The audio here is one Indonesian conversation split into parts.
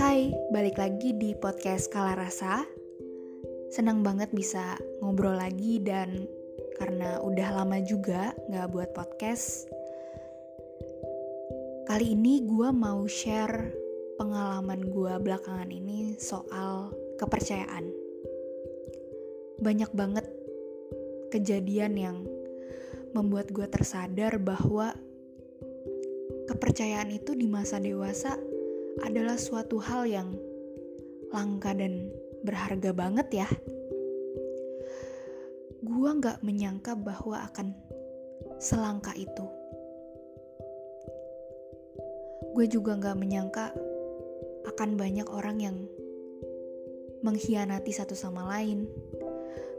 Hai, balik lagi di podcast Kala Rasa. Senang banget bisa ngobrol lagi dan karena udah lama juga gak buat podcast. Kali ini gue mau share pengalaman gue belakangan ini soal kepercayaan. Banyak banget kejadian yang membuat gue tersadar bahwa kepercayaan itu di masa dewasa adalah suatu hal yang langka dan berharga banget ya. Gue gak menyangka bahwa akan selangka itu. Gue juga gak menyangka akan banyak orang yang mengkhianati satu sama lain,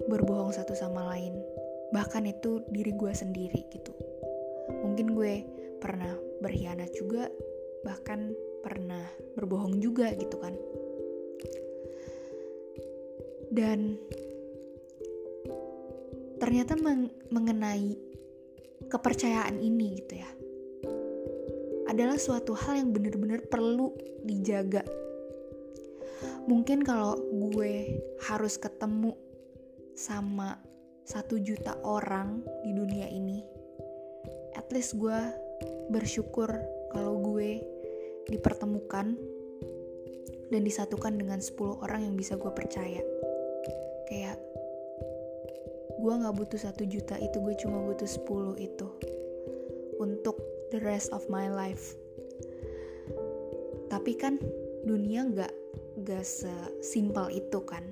berbohong satu sama lain, bahkan itu diri gue sendiri gitu mungkin gue pernah berkhianat juga bahkan pernah berbohong juga gitu kan. Dan ternyata meng mengenai kepercayaan ini gitu ya adalah suatu hal yang benar-benar perlu dijaga. Mungkin kalau gue harus ketemu sama satu juta orang di dunia ini at least gue bersyukur kalau gue dipertemukan dan disatukan dengan 10 orang yang bisa gue percaya. Kayak gue gak butuh satu juta itu gue cuma butuh 10 itu untuk the rest of my life. Tapi kan dunia gak gak sesimpel itu kan.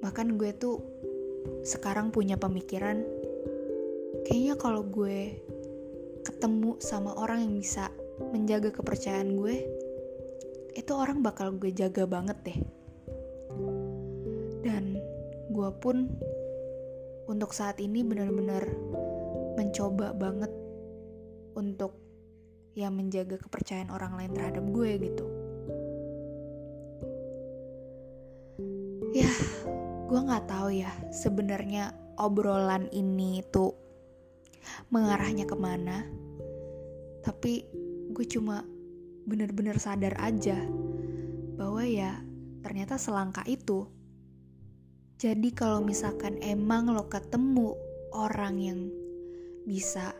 Bahkan gue tuh sekarang punya pemikiran kayaknya kalau gue ketemu sama orang yang bisa menjaga kepercayaan gue itu orang bakal gue jaga banget deh. Dan gue pun untuk saat ini benar-benar mencoba banget untuk ya menjaga kepercayaan orang lain terhadap gue gitu. Ya gue nggak tahu ya sebenarnya obrolan ini tuh mengarahnya ke mana. Tapi gue cuma bener-bener sadar aja bahwa ya ternyata selangkah itu. Jadi kalau misalkan emang lo ketemu orang yang bisa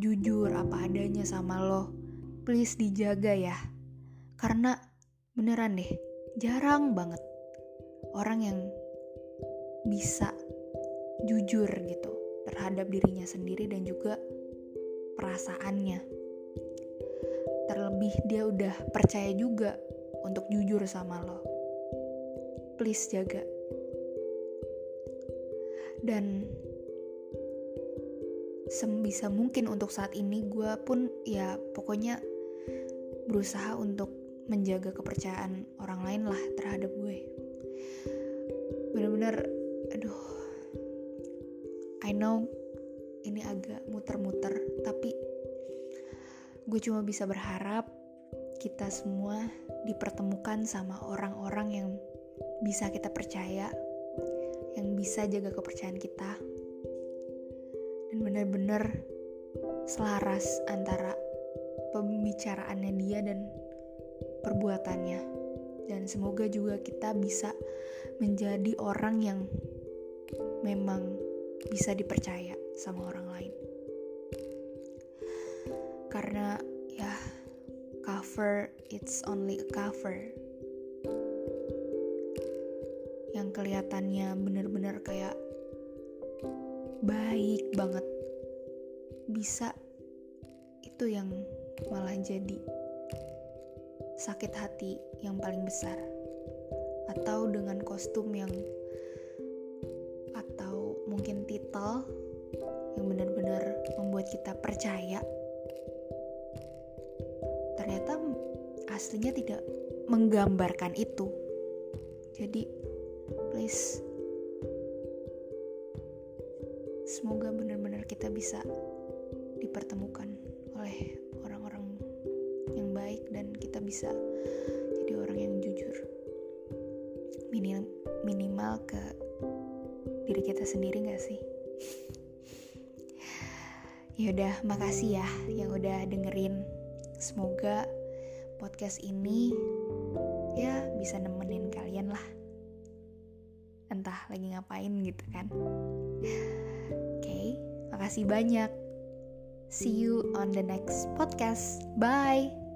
jujur apa adanya sama lo please dijaga ya. Karena beneran deh jarang banget orang yang bisa jujur gitu terhadap dirinya sendiri dan juga perasaannya. Terlebih dia udah percaya juga untuk jujur sama lo. Please jaga. Dan sebisa mungkin untuk saat ini gue pun ya pokoknya berusaha untuk menjaga kepercayaan orang lain lah terhadap gue bener-bener aduh I know ini agak muter-muter tapi gue cuma bisa berharap kita semua dipertemukan sama orang-orang yang bisa kita percaya yang bisa jaga kepercayaan kita dan benar-benar selaras antara pembicaraannya dia dan perbuatannya. Dan semoga juga kita bisa menjadi orang yang memang bisa dipercaya sama orang lain. Karena ya cover it's only a cover. Yang kelihatannya bener-bener kayak baik banget. Bisa itu yang malah jadi sakit hati yang paling besar atau dengan kostum yang titel yang benar-benar membuat kita percaya. Ternyata aslinya tidak menggambarkan itu. Jadi please semoga benar-benar kita bisa dipertemukan oleh baik dan kita bisa jadi orang yang jujur. Minim, minimal ke diri kita sendiri gak sih Yaudah, makasih ya yang udah dengerin. Semoga podcast ini ya bisa nemenin kalian lah. Entah lagi ngapain gitu kan. Oke, okay, makasih banyak. See you on the next podcast. Bye.